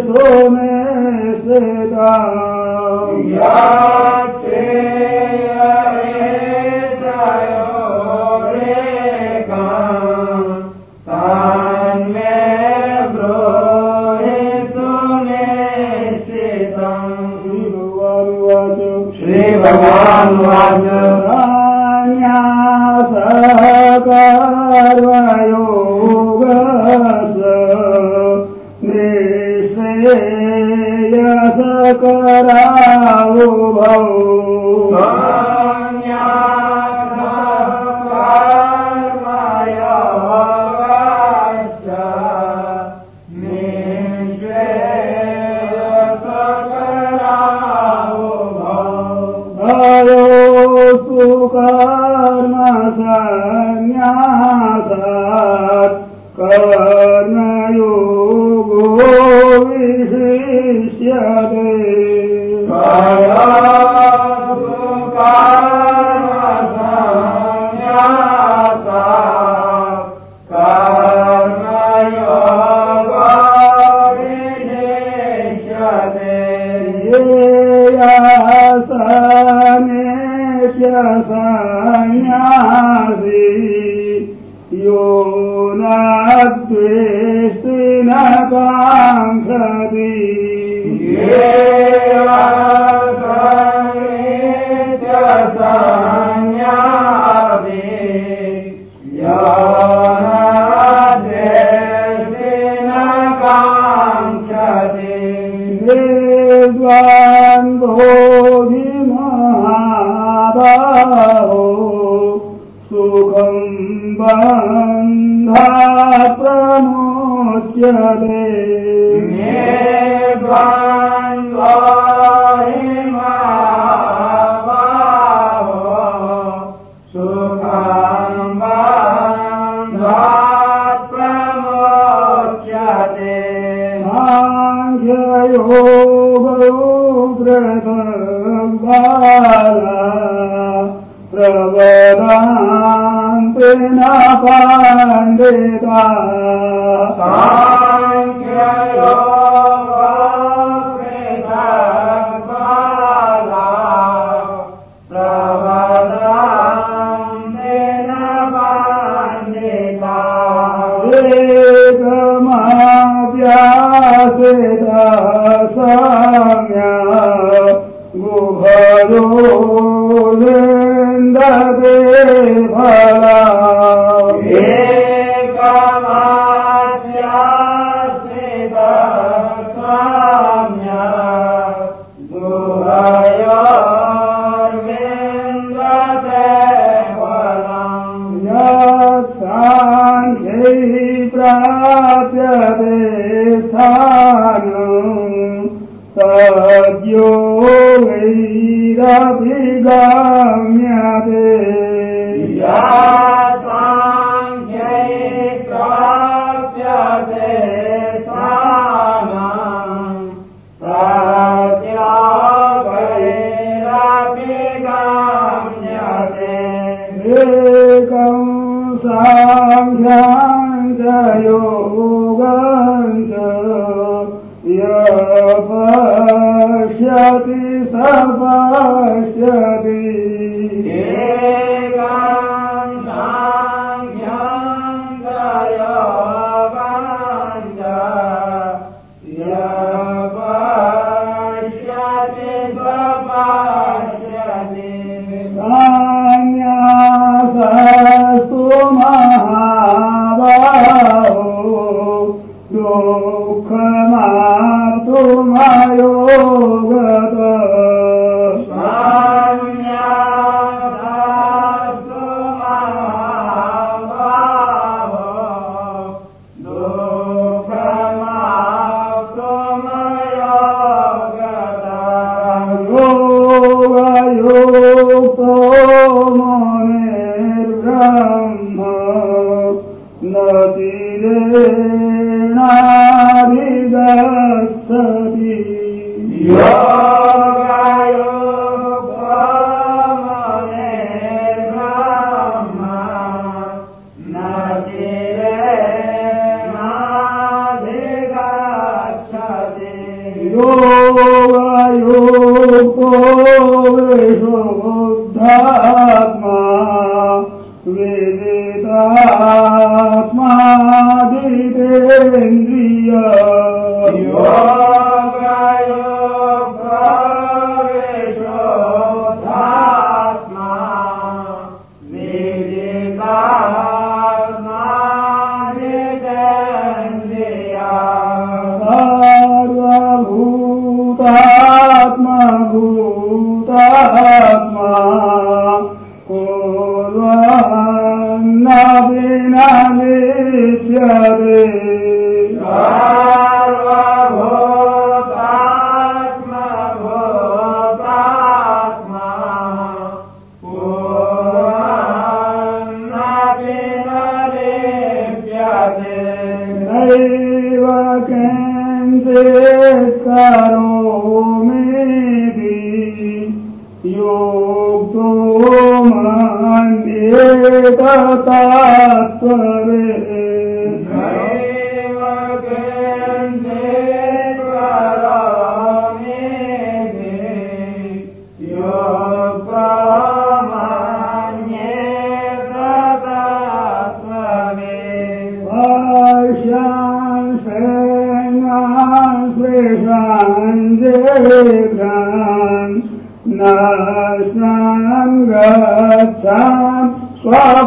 सोने से क्रो श्री भॻवान ಭೋಗದ Allah. करोमीति Wow.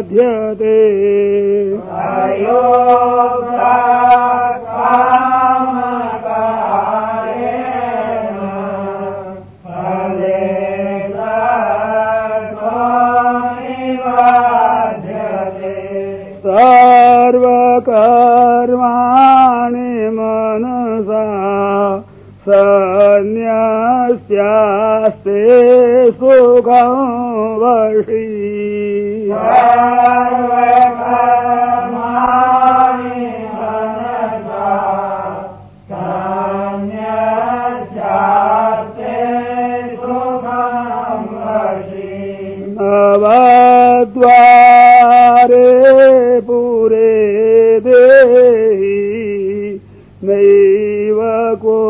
निबध्यते सर्वकर्माणि मनसा सन्न्यस्यास्ते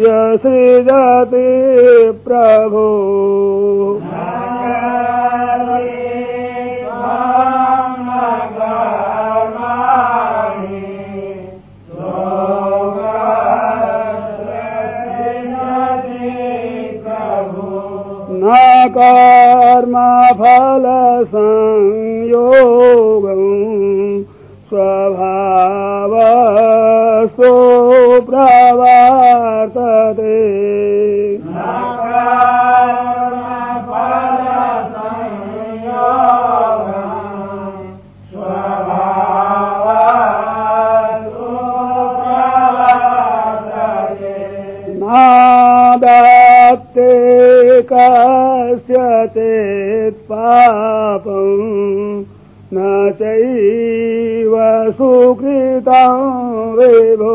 सृजति प्रभो। न कर्मफलसंयोगम् स्वभावसो प्रवर्तते कस्यचित् पापम् न चैव सुकृतं विभो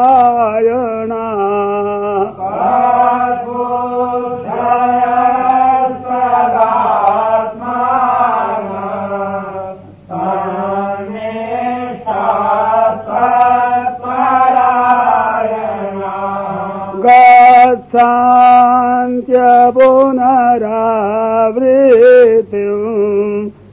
तन्निष्ठास्तत्परायणा गच्छन्त्य पुनरावृत्तिम्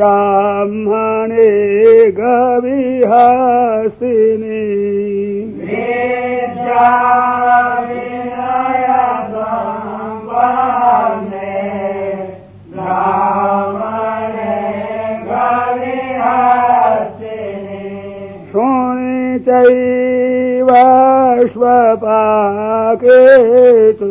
ब्राह्मणे गविहसिनि शृणि चैव स्वपाके च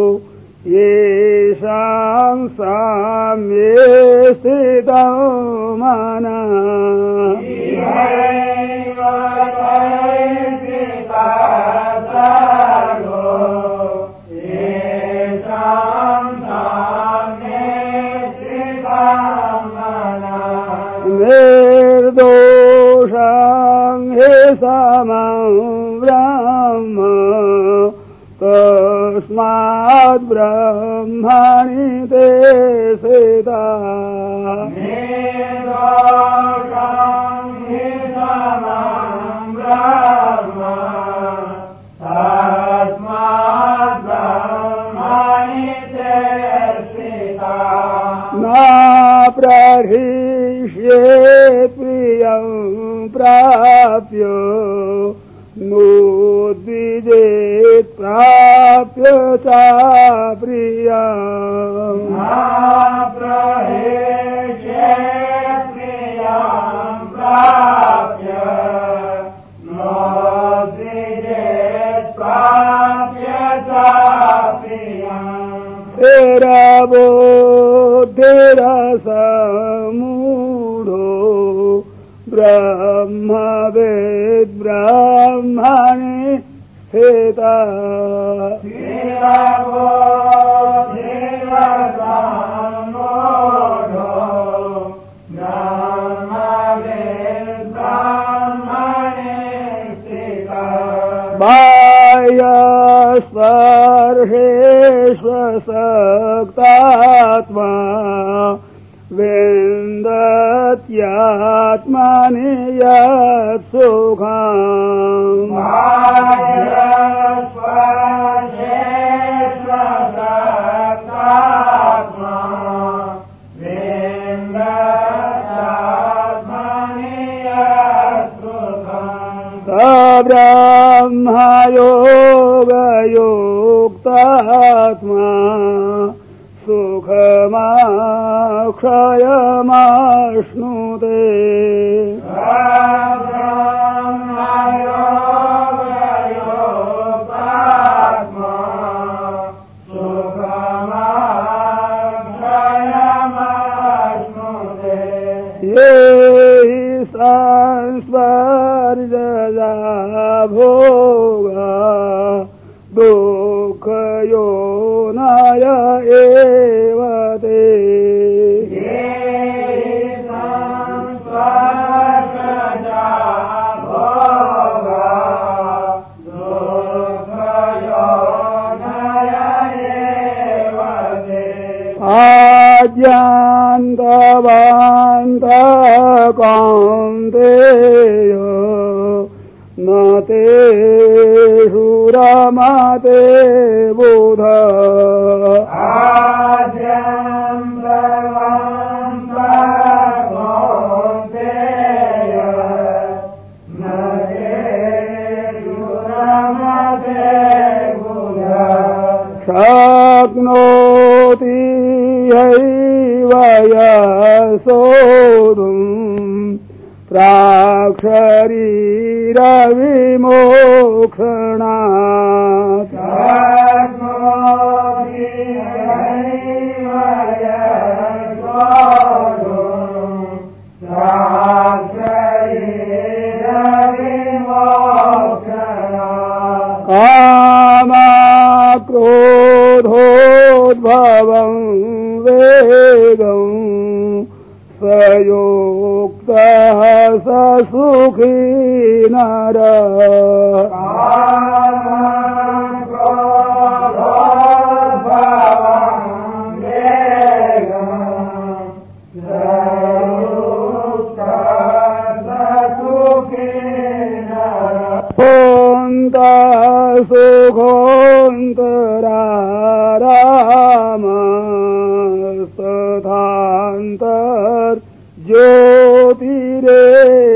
साम्ये स्थितं मनः तस्माद् ब्रह्माणि ते सेता। ब्रह्णीता न प्रहिष्ये प्रियं प्राप्यो नूद्विजेत् प्रा नोद्विजेत् प्राप्य च प्रियम् तेरबोधिरसमूढो ब्रह्मवेद् ब्रह्मणि स्थिता सक्तात्मा वेन्दत्यात्मानि यत् सुखा cry आज्ञान्तवान्तकान्तेय न ते रमते बुध शक्नोति हैव यशोधुम् प्राक्षरीरविमोक्षणात् कामाक्रोधोद्भवम् वेगम् स प्रयोक्तः स सुखी yo diré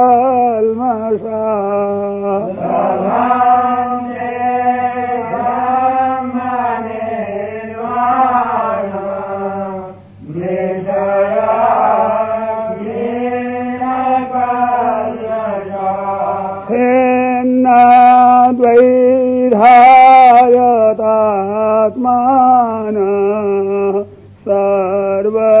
क्षीणकल्मषा खिन्नाद्वैधायतात्मान सर्वभूतहिते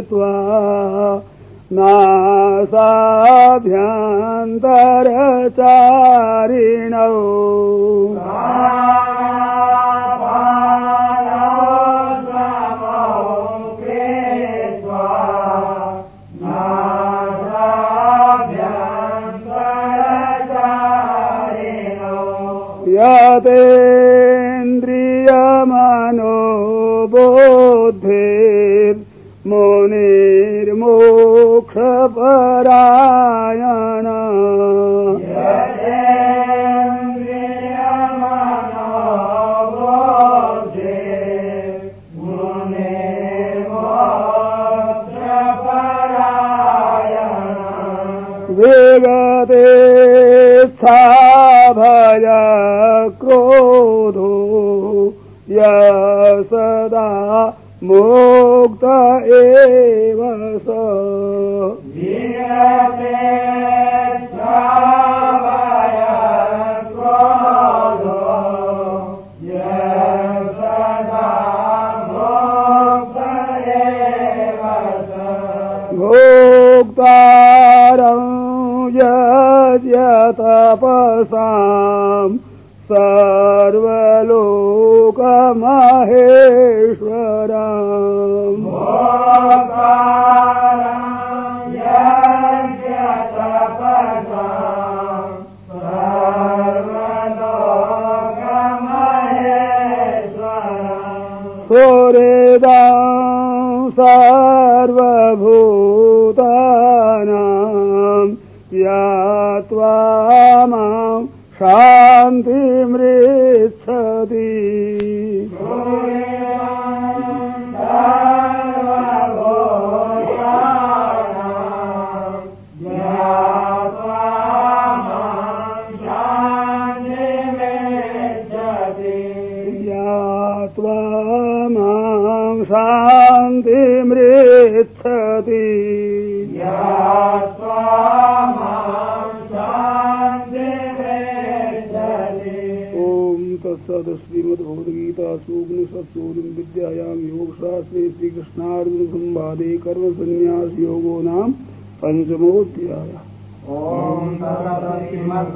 कृत्वा नासाभ्यन्तरचारिणौ موسى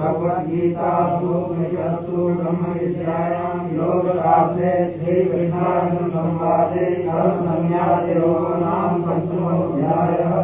श्रीमद्भगवद्गीतासु उपनिषत्सु ब्रह्मविद्यायां योगशास्त्रे श्रीकृष्णार्जुनसंवादे कर्मसन्न्यासयोगो नाम पञ्चमोऽध्यायः